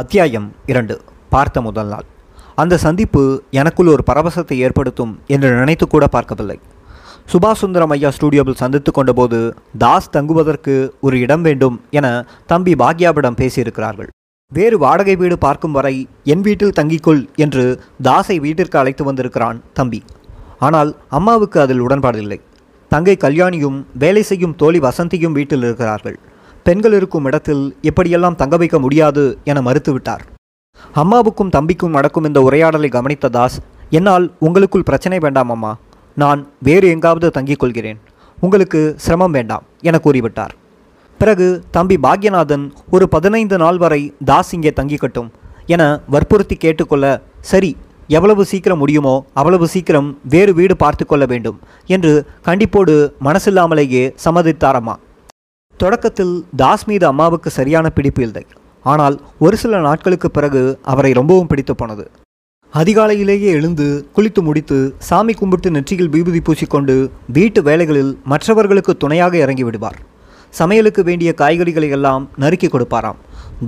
அத்தியாயம் இரண்டு. பார்த்த முதல் நாள். அந்த சந்திப்பு எனக்குள் ஒரு பரவசத்தை ஏற்படுத்தும் என்று நினைத்து கூட பார்க்கவில்லை. சுபாஷ் சுந்தரம் ஐயா ஸ்டூடியோவில் சந்தித்து கொண்டபோது தாஸ் தங்குவதற்கு ஒரு இடம் வேண்டும் என தம்பி பாக்யாவிடம் பேசியிருக்கிறார்கள். வேறு வாடகை வீடு பார்க்கும் வரை என் வீட்டில் தங்கிக்கொள் என்று தாஸை வீட்டிற்கு அழைத்து வந்திருக்கிறான் தம்பி. ஆனால் அம்மாவுக்கு அதில் உடன்பாடில்லை. தங்கை கல்யாணியும் வேலை செய்யும் தோழி வசந்தியும் வீட்டில் இருக்கிறார்கள். பெண்கள் இருக்கும் இடத்தில் எப்படியெல்லாம் தங்க வைக்க முடியாது என மறுத்துவிட்டார். அம்மாவுக்கும் தம்பிக்கும் நடக்கும் இந்த உரையாடலை கவனித்த தாஸ் என்னால் உங்களுக்குள் பிரச்சனை வேண்டாம் அம்மா. நான் வேறு எங்காவது தங்கிக் கொள்கிறேன். உங்களுக்கு சிரமம் வேண்டாம் என கூறிவிட்டார். பிறகு தம்பி பாக்யநாதன் ஒரு பதினைந்து நாள் வரை தாஸ் இங்கே தங்கிக்கட்டும் என வற்புறுத்தி கேட்டுக்கொள்ள சரி எவ்வளவு சீக்கிரம் முடியுமோ அவ்வளவு சீக்கிரம் வேறு வீடு பார்த்து கொள்ள வேண்டும் என்று கண்டிப்போடு மனசில்லாமலேயே சம்மதித்தாரம்மா தொடக்கத்தில் தாஸ் மீது அம்மாவுக்கு சரியான பிடிப்பு இல்லை. ஆனால் ஒரு சில நாட்களுக்கு பிறகு அவரை ரொம்பவும் பிடித்து போனது. அதிகாலையிலேயே எழுந்து குளித்து முடித்து சாமி கும்பிட்டு நெற்றியில் விபூதி பூசிக்கொண்டு வீட்டு வேலைகளில் மற்றவர்களுக்கு துணையாக இறங்கி விடுவார். சமையலுக்கு வேண்டிய காய்கறிகளை எல்லாம் நறுக்கி கொடுப்பாராம்.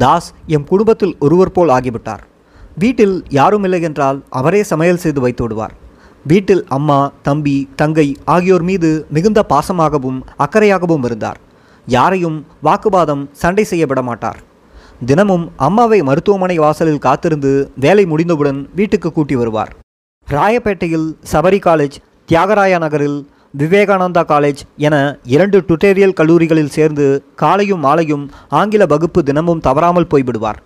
தாஸ் எம் குடும்பத்தில் ஒருவர் போல் ஆகிவிட்டார். வீட்டில் யாரும் இல்லை என்றால் அவரே சமையல் செய்து வைத்து விடுவார். வீட்டில் அம்மா தம்பி தங்கை ஆகியோர் மீது மிகுந்த பாசமாகவும் அக்கறையாகவும் இருந்தார். யாரையும் வாக்குவாதம் சண்டை செய்ய விட மாட்டார் தினமும் அம்மாவை மருத்துவமனை வாசலில் காத்திருந்து வேலை முடிந்தவுடன் வீட்டுக்கு கூட்டி வருவார். ராயப்பேட்டையில் சபரி காலேஜ் தியாகராய நகரில் விவேகானந்தா காலேஜ் என இரண்டு டுட்டோரியல் கல்லூரிகளில் சேர்ந்து காலையும் மாலையும் ஆங்கில வகுப்பு தினமும் தவறாமல் போய்விடுவார்.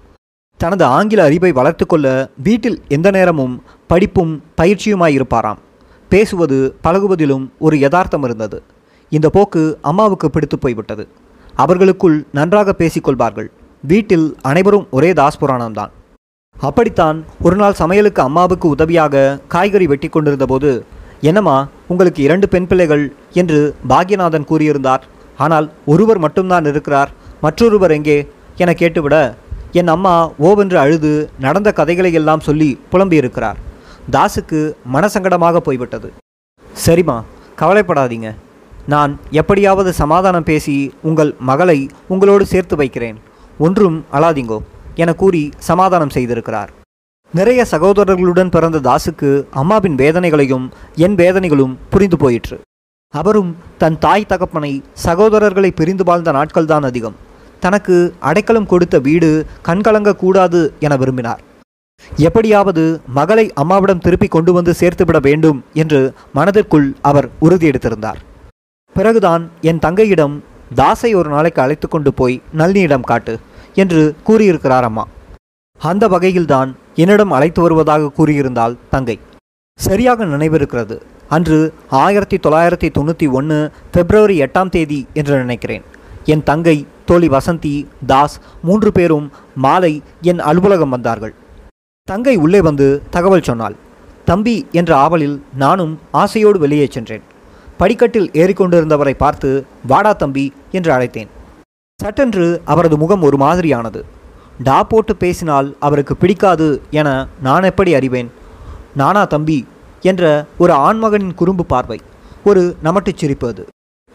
தனது ஆங்கில அறிவை வளர்த்துக்கொள்ள வீட்டில் எந்த நேரமும் படிப்பும் பயிற்சியுமாயிருப்பாராம். பேசுவது பழகுவதிலும் ஒரு யதார்த்தம் இருந்தது. இந்த போக்கு அம்மாவுக்கு பிடித்து போய்விட்டது. அவர்களுக்குள் நன்றாக பேசிக்கொள்வார்கள். வீட்டில் அனைவரும் ஒரே தாஸ் புராணம்தான் அப்படித்தான் ஒரு நாள் சமையலுக்கு அம்மாவுக்கு உதவியாக காய்கறி வெட்டி கொண்டிருந்த போது என்னம்மா உங்களுக்கு இரண்டு பெண் பிள்ளைகள் என்று பாக்யநாதன் கூறியிருந்தார். ஆனால் ஒருவர் மட்டும்தான் இருக்கிறார் மற்றொருவர் எங்கே? என கேட்டுவிட என் அம்மா ஓவென்று அழுது நடந்த கதைகளை எல்லாம் சொல்லி புலம்பியிருக்கிறார். தாஸுக்கு மனசங்கடமாக போய்விட்டது. சரிம்மா கவலைப்படாதீங்க. நான் எப்படியாவது சமாதானம் பேசி உங்கள் மகளை உங்களோடு சேர்த்து வைக்கிறேன். ஒன்றும் அழாதீங்கோ என கூறி சமாதானம் செய்திருக்கிறார். நிறைய சகோதரர்களுடன் பிறந்த தாசுக்கு அம்மாவின் வேதனைகளையும் என் வேதனைகளும் புரிந்து போயிற்று. அவரும் தன் தாய் தகப்பனை சகோதரர்களை பிரிந்து வாழ்ந்த நாட்கள்தான் அதிகம். தனக்கு அடைக்கலம் கொடுத்த வீடு கண்கலங்கக்கூடாது என விரும்பினார். எப்படியாவது மகளை அம்மாவிடம் திருப்பி கொண்டு வந்து சேர்த்துவிட வேண்டும் என்று மனதிற்குள் அவர் உறுதியெடுத்திருந்தார். பிறகுதான் என் தங்கையிடம் தாசை ஒரு நாளைக்கு அழைத்து கொண்டு போய் நளினியிடம் காட்டு என்று கூறியிருக்கிறார் அம்மா. அந்த வகையில்தான் என்னிடம் அழைத்து வருவதாக கூறியிருந்தாள் தங்கை. சரியாக நினைவிருக்கிறது. அன்று ஆயிரத்தி தொள்ளாயிரத்தி தொண்ணூற்றி ஒன்று பிப்ரவரி எட்டாம் தேதி என்று நினைக்கிறேன். என் தங்கை தோழி வசந்தி தாஸ் மூன்று பேரும் மாலை என் அலுவலகம் வந்தார்கள். தங்கை உள்ளே வந்து தகவல் சொன்னாள். தம்பி என்ற ஆவலில் நானும் ஆசையோடு வெளியே சென்றேன். படிக்கட்டில் ஏறிக்கொண்டிருந்தவரை பார்த்து வாடா தம்பி என்று அழைத்தேன். சட்டென்று அவரது முகம் ஒரு மாதிரியானது. டா போட்டு பேசினால் அவருக்கு பிடிக்காது என நான் எப்படி அறிவேன்? நானா தம்பி என்ற ஒரு ஆண்மகனின் குறும்பு பார்வை ஒரு நமட்டுச் சிரிப்பு அது.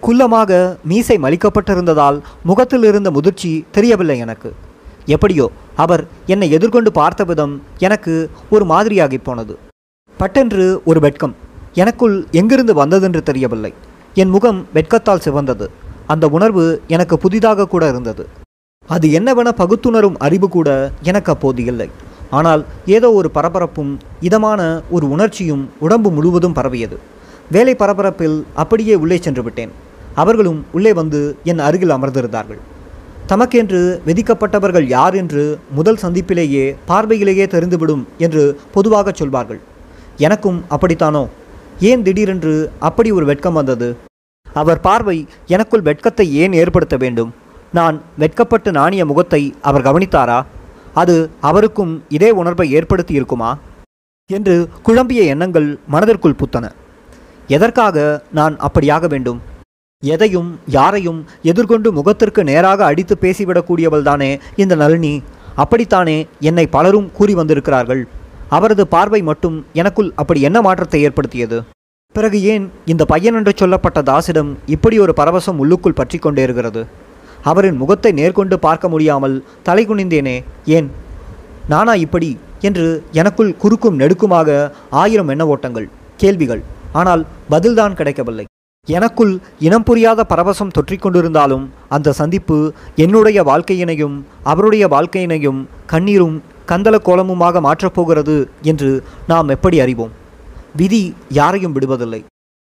குள்ளமாக மீசை மலிக்கப்பட்டிருந்ததால் முகத்தில் இருந்த முதிர்ச்சி தெரியவில்லை எனக்கு. எப்படியோ அவர் என்னை எதிர்கொண்டு பார்த்த விதம் எனக்கு ஒரு மாதிரியாகி போனது. பட்டென்று ஒரு வெட்கம் எனக்குள் எங்கிருந்து வந்ததென்று தெரியவில்லை. என் முகம் வெட்கத்தால் சிவந்தது. அந்த உணர்வு எனக்கு புதிதாக கூட இருந்தது. அது என்னவென பகுத்துணரும் அறிவு கூட எனக்கு அப்போது இல்லை. ஆனால் ஏதோ ஒரு பரபரப்பும் இதமான ஒரு உணர்ச்சியும் உடம்பு முழுவதும் பரவியது. வேலை பரபரப்பில் அப்படியே உள்ளே சென்று விட்டேன். அவர்களும் உள்ளே வந்து என் அருகில் அமர்ந்திருந்தார்கள். தமக்கென்று விதிக்கப்பட்டவர்கள் யார் என்று முதல் சந்திப்பிலேயே பார்வையிலேயே தெரிந்துவிடும் என்று பொதுவாக சொல்வார்கள். எனக்கும் அப்படித்தானோ? ஏன் திடீரென்று அப்படி ஒரு வெட்கம் வந்தது? அவர் பார்வை எனக்குள் வெட்கத்தை ஏன் ஏற்படுத்த வேண்டும்? நான் வெட்கப்பட்டு நாணிய முகத்தை அவர் கவனித்தாரா? அது அவருக்கும் இதே உணர்வை ஏற்படுத்தி இருக்குமா என்று குழம்பிய எண்ணங்கள் மனதிற்குள் புத்தன. எதற்காக நான் அப்படியாக வேண்டும்? எதையும் யாரையும் எதிர்கொண்டு முகத்திற்கு நேராக அடித்து பேசிவிடக்கூடியவள்தானே இந்த நளினி? அப்படித்தானே என்னை பலரும் கூறி வந்திருக்கிறார்கள்? அவரது பார்வை மட்டும் எனக்குள் அப்படி என்ன மாற்றத்தை ஏற்படுத்தியது? பிறகு ஏன் இந்த பையன் என்று சொல்லப்பட்ட தாசிடம் இப்படி ஒரு பரவசம் உள்ளுக்குள் பற்றி கொண்டே இருக்கிறது? அவரின் முகத்தை நேர்கொண்டு பார்க்க முடியாமல் தலை குனிந்தேனே ஏன்? நானா இப்படி? என்று எனக்குள் குறுக்கும் நெடுக்குமாக ஆயிரம் எண்ண ஓட்டங்கள் கேள்விகள். ஆனால் பதில்தான் கிடைக்கவில்லை. எனக்குள் இனம் புரியாத பரவசம் தொற்றிக்கொண்டிருந்தாலும் அந்த சந்திப்பு என்னுடைய வாழ்க்கையினையும் அவருடைய வாழ்க்கையினையும் கண்ணீரும் கந்தல கோலமுமாக மாற்றப் போகிறது என்று நாம் எப்படி அறிவோம்? விதி யாரையும் விடுவதில்லை.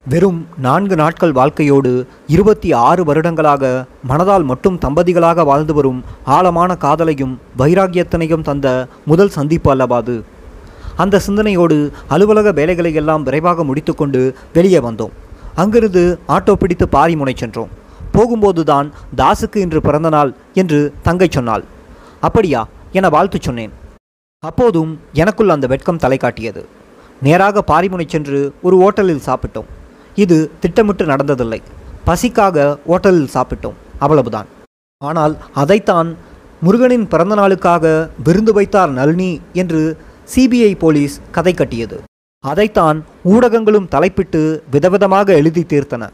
வெறும் நான்கு நாட்கள் வாழ்க்கையோடு இருபத்தி ஆறு வருடங்களாக மனதால் மட்டும் தம்பதிகளாக வாழ்ந்து வரும் ஆழமான காதலையும் வைராகியத்தனையும் தந்த முதல் சந்திப்பு அல்லவாது அந்த சிந்தனையோடு அலுவலக வேலைகளை எல்லாம் விரைவாக முடித்துக்கொண்டு வெளியே வந்தோம். அங்கிருந்து ஆட்டோ பிடித்து பாரிமுனை சென்றோம். போகும்போதுதான் தாசுக்கு இன்று பிறந்தநாள் என்று தங்கை சொன்னாள். அப்படியா? என வாழ்த்து சொன்னேன். அப்போதும் எனக்குள் அந்த வெட்கம் தலை காட்டியது. நேராக பாரிமுனை சென்று ஒரு ஓட்டலில் சாப்பிட்டோம். இது திட்டமிட்டு நடந்ததில்லை. பசிக்காக ஓட்டலில் சாப்பிட்டோம். அவ்வளவுதான். ஆனால் அதைத்தான் முருகனின் பிறந்தநாளுக்காக விருந்து வைத்தார் நளினி என்று சிபிஐ போலீஸ் கதை கட்டியது. அதைத்தான் ஊடகங்களும் தலைப்பிட்டு விதவிதமாக எழுதி தீர்த்தன.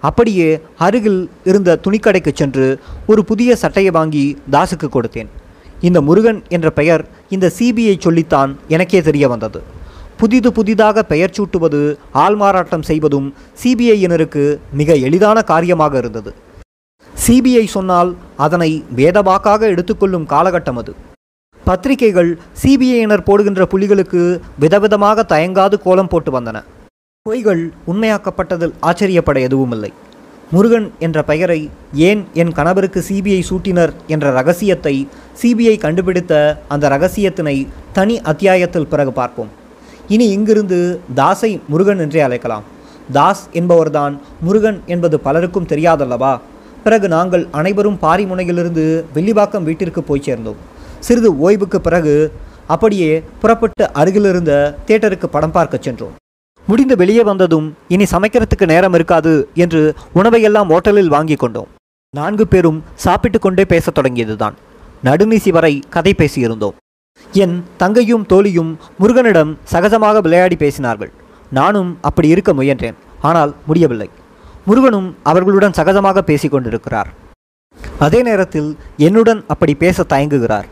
அப்படியே அருகில் இருந்த துணிக்கடைக்கு சென்று ஒரு புதிய சட்டையை வாங்கி தாசுக்கு கொடுத்தேன். இந்த முருகன் என்ற பெயர் இந்த சிபிஐ சொல்லித்தான் எனக்கே தெரிய வந்தது. புதிது புதிதாக பெயர் சூட்டுவது ஆள்மாறாட்டம் செய்வதும் சிபிஐயினருக்கு மிக எளிதான காரியமாக இருந்தது. சிபிஐ சொன்னால் அதனை வேதவாக்காக எடுத்துக்கொள்ளும் காலகட்டம் அது. பத்திரிகைகள் சிபிஐயினர் போடுகின்ற புலிகளுக்கு விதவிதமாக தயங்காது கோலம் போட்டு வந்தன. பொய்கள் உண்மையாக்கப்பட்டதில் ஆச்சரியப்பட எதுவுமில்லை. முருகன் என்ற பெயரை ஏன் என் கணவருக்கு சிபிஐ சூட்டினர் என்ற ரகசியத்தை சிபிஐ கண்டுபிடித்த அந்த ரகசியத்தினை தனி அத்தியாயத்தில் பிறகு பார்ப்போம். இனி இங்கிருந்து தாஸை முருகன் என்றே அழைக்கலாம். தாஸ் என்பவர்தான் முருகன் என்பது பலருக்கும் தெரியாதல்லவா? பிறகு நாங்கள் அனைவரும் பாரிமுனையிலிருந்து வெள்ளிவாக்கம் வீட்டிற்கு போய் சேர்ந்தோம். சிறிது ஓய்வுக்கு பிறகு அப்படியே புறப்பட்டு அருகிலிருந்த தேட்டருக்கு படம் பார்க்கச் சென்றோம். முடிந்து வெளியே வந்ததும் இனி சமைக்கிறதுக்கு நேரம் இருக்காது என்று உணவையெல்லாம் ஓட்டலில் வாங்கி கொண்டோம். நான்கு பேரும் சாப்பிட்டு கொண்டே பேசத் தொடங்கியதுதான். நடுமீசி வரை கதை பேசியிருந்தோம். என் தங்கையும் தோழியும் முருகனிடம் சகஜமாக விளையாடி பேசினார்கள். நானும் அப்படி இருக்க முயன்றேன் ஆனால் முடியவில்லை. முருகனும் அவர்களுடன் சகஜமாக பேசிக் கொண்டிருக்கிறார். அதே நேரத்தில் என்னுடன் அப்படி பேச தயங்குகிறார்.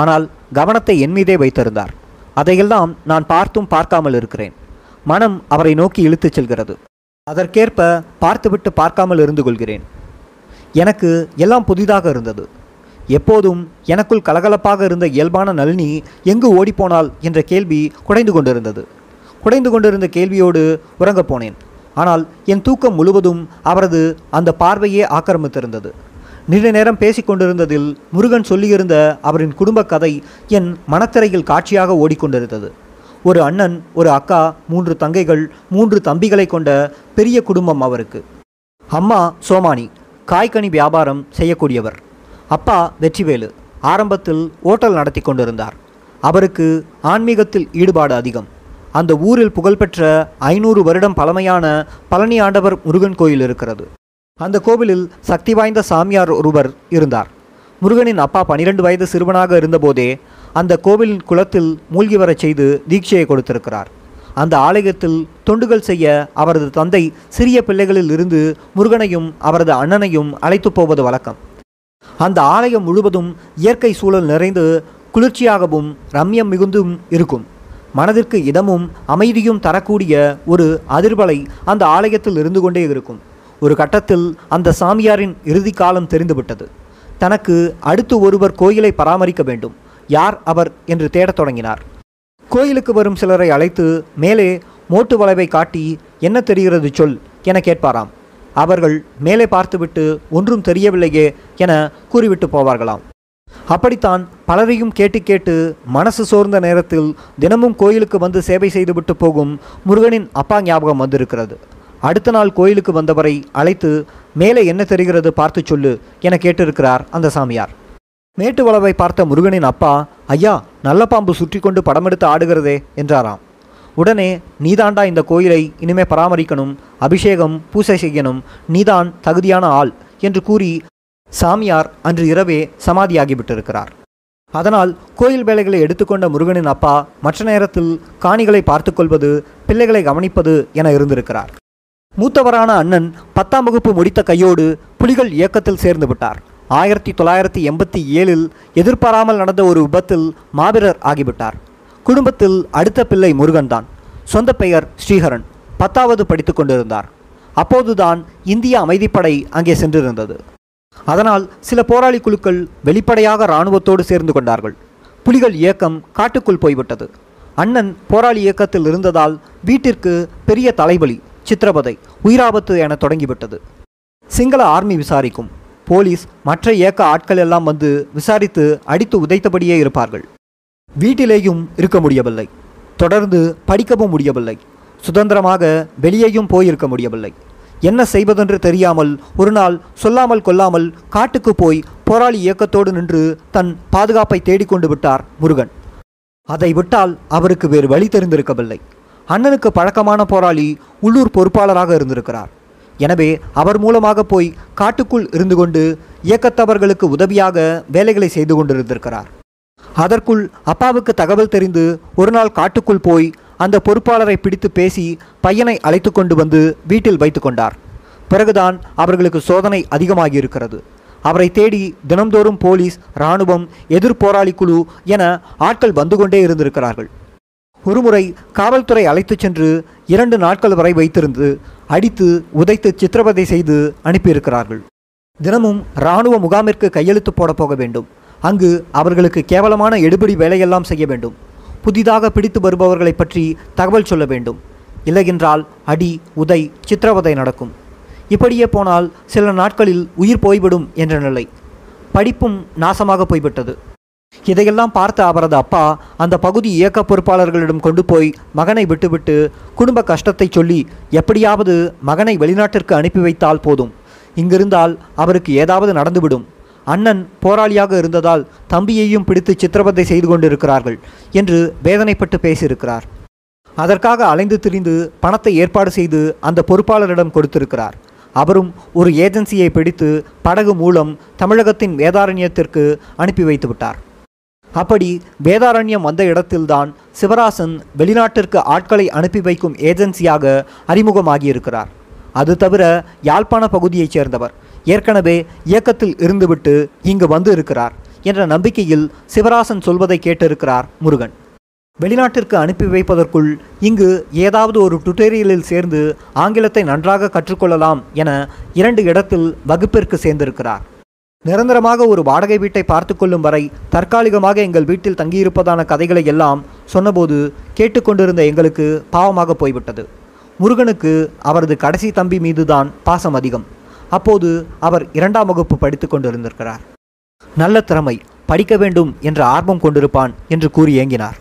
ஆனால் கவனத்தை என் மீதே வைத்திருந்தார். அதையெல்லாம் நான் பார்த்தும் பார்க்காமல் இருக்கிறேன். மனம் அவரை நோக்கி இழுத்துச் செல்கிறது. அதற்கேற்ப பார்த்துவிட்டு பார்க்காமல் இருந்து கொள்கிறேன். எனக்கு எல்லாம் புதிதாக இருந்தது. எப்போதும் எனக்குள் கலகலப்பாக இருந்த இயல்பான நளினி எங்கு ஓடிப்போனாள் என்ற கேள்வி குடைந்து கொண்டிருந்தது. குடைந்து கொண்டிருந்த கேள்வியோடு உறங்கப் போனேன். ஆனால் என் தூக்கம் முழுவதும் அவரது அந்த பார்வையே ஆக்கிரமித்திருந்தது. நீண்ட நேரம் பேசிக்கொண்டிருந்ததில் முருகன் சொல்லியிருந்த அவரின் குடும்ப கதை என் மனத்திரையில் காட்சியாக ஓடிக்கொண்டிருந்தது. ஒரு அண்ணன் ஒரு அக்கா மூன்று தங்கைகள் மூன்று தம்பிகளை கொண்ட பெரிய குடும்பம் அவருக்கு. அம்மா சோமானி காய்கனி வியாபாரம் செய்யக்கூடியவர். அப்பா வெற்றிவேலு ஆரம்பத்தில் ஓட்டல் நடத்தி கொண்டிருந்தார். அவருக்கு ஆன்மீகத்தில் ஈடுபாடு அதிகம். அந்த ஊரில் புகழ்பெற்ற ஐநூறு வருடம் பழமையான பழனி ஆண்டவர் முருகன் கோயில் இருக்கிறது. அந்த கோவிலில் சக்தி வாய்ந்த சாமியார் ஒருவர் இருந்தார். முருகனின் அப்பா பனிரெண்டு வயது சிறுவனாக இருந்தபோதே அந்த கோவிலின் குளத்தில் மூழ்கி வரச் செய்து தீட்சையை கொடுத்திருக்கிறார். அந்த ஆலயத்தில் தொண்டுகள் செய்ய அவரது தந்தை சிறிய பிள்ளைகளில் இருந்து முருகனையும் அவரது அண்ணனையும் அழைத்து போவது வழக்கம். அந்த ஆலயம் முழுவதும் இயற்கை சூழல் நிறைந்து குளிர்ச்சியாகவும் ரம்யம் மிகுந்தும் இருக்கும். மனதிற்கு இதமும் அமைதியும் தரக்கூடிய ஒரு அதிர்வலை அந்த ஆலயத்தில் இருந்து கொண்டே இருக்கும். ஒரு கட்டத்தில் அந்த சாமியாரின் இறுதி காலம் தெரிந்துவிட்டது. தனக்கு அடுத்து ஒருவர் கோயிலை பராமரிக்க வேண்டும். யார் அவர் என்று தேடத் தொடங்கினார். கோயிலுக்கு வரும் சிலரை அழைத்து மேலே மோட்டு வளைவை காட்டி என்ன தெரிகிறது சொல் என கேட்பாராம். அவர்கள் மேலே பார்த்துவிட்டு ஒன்றும் தெரியவில்லையே என கூறிவிட்டு போவார்களாம். அப்படித்தான் பலரையும் கேட்டு கேட்டு மனசு சோர்ந்த நேரத்தில் தினமும் கோயிலுக்கு வந்து சேவை செய்துவிட்டு போகும் முருகனின் அப்பா ஞாபகம் வந்திருக்கிறது. அடுத்த நாள் கோயிலுக்கு வந்தவரை அழைத்து மேலே என்ன தெரிகிறது பார்த்து சொல்லு என கேட்டிருக்கிறார் அந்த சாமியார். மேட்டு வளவை பார்த்த முருகனின் அப்பா ஐயா நல்ல பாம்பு சுற்றி கொண்டு படமெடுத்து ஆடுகிறதே என்றாராம். உடனே நீதாண்டா இந்த கோயிலை இனிமே பராமரிக்கணும் அபிஷேகம் பூசை செய்யணும் நீதான் தகுதியான ஆள் என்று கூறி சாமியார் அன்று இரவே சமாதியாகிவிட்டிருக்கிறார். அதனால் கோயில் வேலைகளை எடுத்துக்கொண்ட முருகனின் அப்பா மற்ற நேரத்தில் காணிகளை பார்த்துக்கொள்வது பிள்ளைகளை கவனிப்பது என இருந்திருக்கிறார். மூத்தவரான அண்ணன் பத்தாம் வகுப்பு முடித்த கையோடு புலிகள் இயக்கத்தில் சேர்ந்து விட்டார். ஆயிரத்தி தொள்ளாயிரத்தி எண்பத்தி ஏழில் எதிர்பாராமல் நடந்த ஒரு விபத்தில் மாவீரர் ஆகிவிட்டார். குடும்பத்தில் அடுத்த பிள்ளை முருகன்தான். சொந்த பெயர் ஸ்ரீஹரன். பத்தாவது படித்து கொண்டிருந்தார். அப்போதுதான் இந்திய அமைதிப்படை அங்கே சென்றிருந்தது. அதனால் சில போராளி குழுக்கள் வெளிப்படையாக இராணுவத்தோடு சேர்ந்து கொண்டார்கள். புலிகள் இயக்கம் காட்டுக்குள் போய்விட்டது. அண்ணன் போராளி இயக்கத்தில் இருந்ததால் வீட்டிற்கு பெரிய தலைவலி சித்திரவதை உயிராபத்து என தொடங்கிவிட்டது. சிங்கள ஆர்மி விசாரிக்கும். போலீஸ் மற்ற இயக்க ஆட்கள் எல்லாம் வந்து விசாரித்து அடித்து உதைத்தபடியே இருப்பார்கள். வீட்டிலேயும் இருக்க முடியவில்லை. தொடர்ந்து படிக்கவும் முடியவில்லை. சுதந்திரமாக வெளியேயும் போயிருக்க முடியவில்லை. என்ன செய்வதென்று தெரியாமல் ஒரு நாள் சொல்லாமல் கொல்லாமல் காட்டுக்கு போய் போராளி இயக்கத்தோடு நின்று தன் பாதுகாப்பை தேடிக்கொண்டு விட்டார் முருகன். அதை விட்டால் அவருக்கு வேறு வழி தெரிந்திருக்கவில்லை. அண்ணனுக்கு பழக்கமான போராளி உள்ளூர் பொறுப்பாளராக இருந்திருக்கிறார். எனவே அவர் மூலமாக போய் காட்டுக்குள் இருந்து கொண்டு இயக்கத்தவர்களுக்கு உதவியாக வேலைகளை செய்து கொண்டிருந்திருக்கிறார். அதற்குள் அப்பாவுக்கு தகவல் தெரிந்து ஒரு நாள் காட்டுக்குள் போய் அந்த பொறுப்பாளரை பிடித்து பேசி பையனை அழைத்து கொண்டு வந்து வீட்டில் வைத்து கொண்டார். பிறகுதான் அவர்களுக்கு சோதனை அதிகமாகி இருக்கிறது அவரை தேடி தினம்தோறும் போலீஸ் இராணுவம் எதிர் போராளி குழு என ஆட்கள் வந்து கொண்டே இருந்திருக்கிறார்கள். ஒருமுறை காவல்துறை அழைத்துச் சென்று இரண்டு நாட்கள் வரை வைத்திருந்து அடித்து உதைத்து சித்திரவதை செய்து அனுப்பியிருக்கிறார்கள். தினமும் இராணுவ முகாமிற்கு கையெழுத்து போட போக வேண்டும். அங்கு அவர்களுக்கு கேவலமான எடுபடி வேலையெல்லாம் செய்ய வேண்டும். புதிதாக பிடித்து வருபவர்களை பற்றி தகவல் சொல்ல வேண்டும். இல்லையென்றால் அடி உதை சித்திரவதை நடக்கும். இப்படியே போனால் சில நாட்களில் உயிர் போய்விடும் என்ற நிலை. படிப்பும் நாசமாக போய்விட்டது. இதையெல்லாம் பார்த்த அவரது அப்பா அந்த பகுதி இயக்க பொறுப்பாளர்களிடம் கொண்டு போய் மகனை விட்டுவிட்டு குடும்ப கஷ்டத்தை சொல்லி எப்படியாவது மகனை வெளிநாட்டிற்கு அனுப்பி வைத்தால் போதும். இங்கிருந்தால் அவருக்கு ஏதாவது நடந்துவிடும். அண்ணன் போராளியாக இருந்ததால் தம்பியையும் பிடித்து சித்திரவதை செய்து கொண்டிருக்கிறார்கள் என்று வேதனைப்பட்டு பேசியிருக்கிறார். அதற்காக அலைந்து திரிந்து பணத்தை ஏற்பாடு செய்து அந்த பொறுப்பாளரிடம் கொடுத்திருக்கிறார். அவரும் ஒரு ஏஜென்சியை பிடித்து படகு மூலம் தமிழகத்தின் வேதாரண்யத்திற்கு அனுப்பி வைத்துவிட்டார். அப்படி வேதாரண்யம் வந்த இடத்தில்தான் சிவராசன் வெளிநாட்டிற்கு ஆட்களை அனுப்பி வைக்கும் ஏஜென்சியாக அறிமுகமாகியிருக்கிறார். அது தவிர யாழ்ப்பாண பகுதியைச் சேர்ந்தவர். ஏற்கனவே இயக்கத்தில் இருந்துவிட்டு இங்கு வந்து இருக்கிறார் என்ற நம்பிக்கையில் சிவராசன் சொல்வதை கேட்டிருக்கிறார் முருகன். வெளிநாட்டிற்கு அனுப்பி வைப்பதற்குள் இங்கு ஏதாவது ஒரு டுட்டோரியலில் சேர்ந்து ஆங்கிலத்தை நன்றாக கற்றுக்கொள்ளலாம் என இரண்டு இடத்தில் வகுப்பிற்கு சேர்ந்திருக்கிறார். நிரந்தரமாக ஒரு வாடகை வீட்டை பார்த்து கொள்ளும் வரை தற்காலிகமாக எங்கள் வீட்டில் தங்கியிருப்பதான கதைகளை எல்லாம் சொன்னபோது கேட்டுக்கொண்டிருந்த எங்களுக்கு பாவமாக போய்விட்டது. முருகனுக்கு அவரது கடைசி தம்பி மீதுதான் பாசம் அதிகம். அப்போது அவர் இரண்டாம் வகுப்பு படித்து கொண்டிருந்திருக்கிறார். நல்ல திறமை படிக்க வேண்டும் என்ற ஆர்வம் கொண்டிருப்பான் என்று கூறி ஏங்கினார்.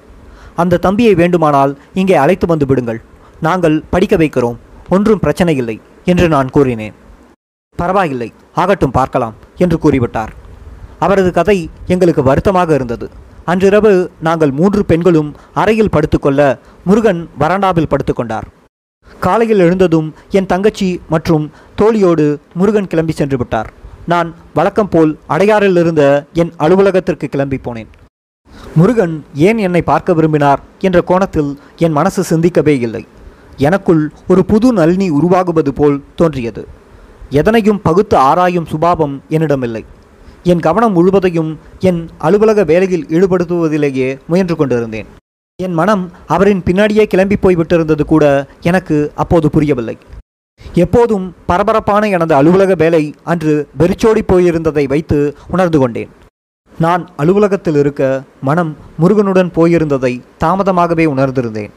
அந்த தம்பியை வேண்டுமானால் இங்கே அழைத்து வந்து விடுங்கள். நாங்கள் படிக்க வைக்கிறோம். ஒன்றும் பிரச்சனை இல்லை என்று நான் கூறினேன். பரவாயில்லை ஆகட்டும் பார்க்கலாம் என்று கூறிவிட்டார். அவரது கதை எங்களுக்கு வருத்தமாக இருந்தது. அன்றிரவு நாங்கள் மூன்று பெண்களும் அறையில் படுத்துக்கொள்ள முருகன் வராண்டாவில் படுத்துக்கொண்டார். காலையில் எழுந்ததும் என் தங்கச்சி மற்றும் தோழியோடு முருகன் கிளம்பி சென்று விட்டார். நான் வழக்கம் போல் அடையாறில் இருந்த என் அலுவலகத்திற்கு கிளம்பி போனேன். முருகன் ஏன் என்னை பார்க்க விரும்பினார் என்ற கோணத்தில் என் மனசு சிந்திக்கவே இல்லை. எனக்குள் ஒரு புது நளினி உருவாகுவது போல் தோன்றியது. எதனையும் பகுத்து ஆராயும் சுபாவம் என்னிடமில்லை. என் கவனம் முழுவதையும் என் அலுவலக வேலையில் ஈடுபடுத்துவதிலேயே முயன்று கொண்டிருந்தேன். என் மனம் அவரின் பின்னாடியே கிளம்பி போய்விட்டிருந்தது கூட எனக்கு அப்போது புரியவில்லை. எப்போதும் பரபரப்பான எனது அலுவலக வேலை அன்று வெறிச்சோடி போயிருந்ததை வைத்து உணர்ந்து கொண்டேன். நான் அலுவலகத்தில் இருக்க மனம் முருகனுடன் போயிருந்ததை தாமதமாகவே உணர்ந்திருந்தேன்.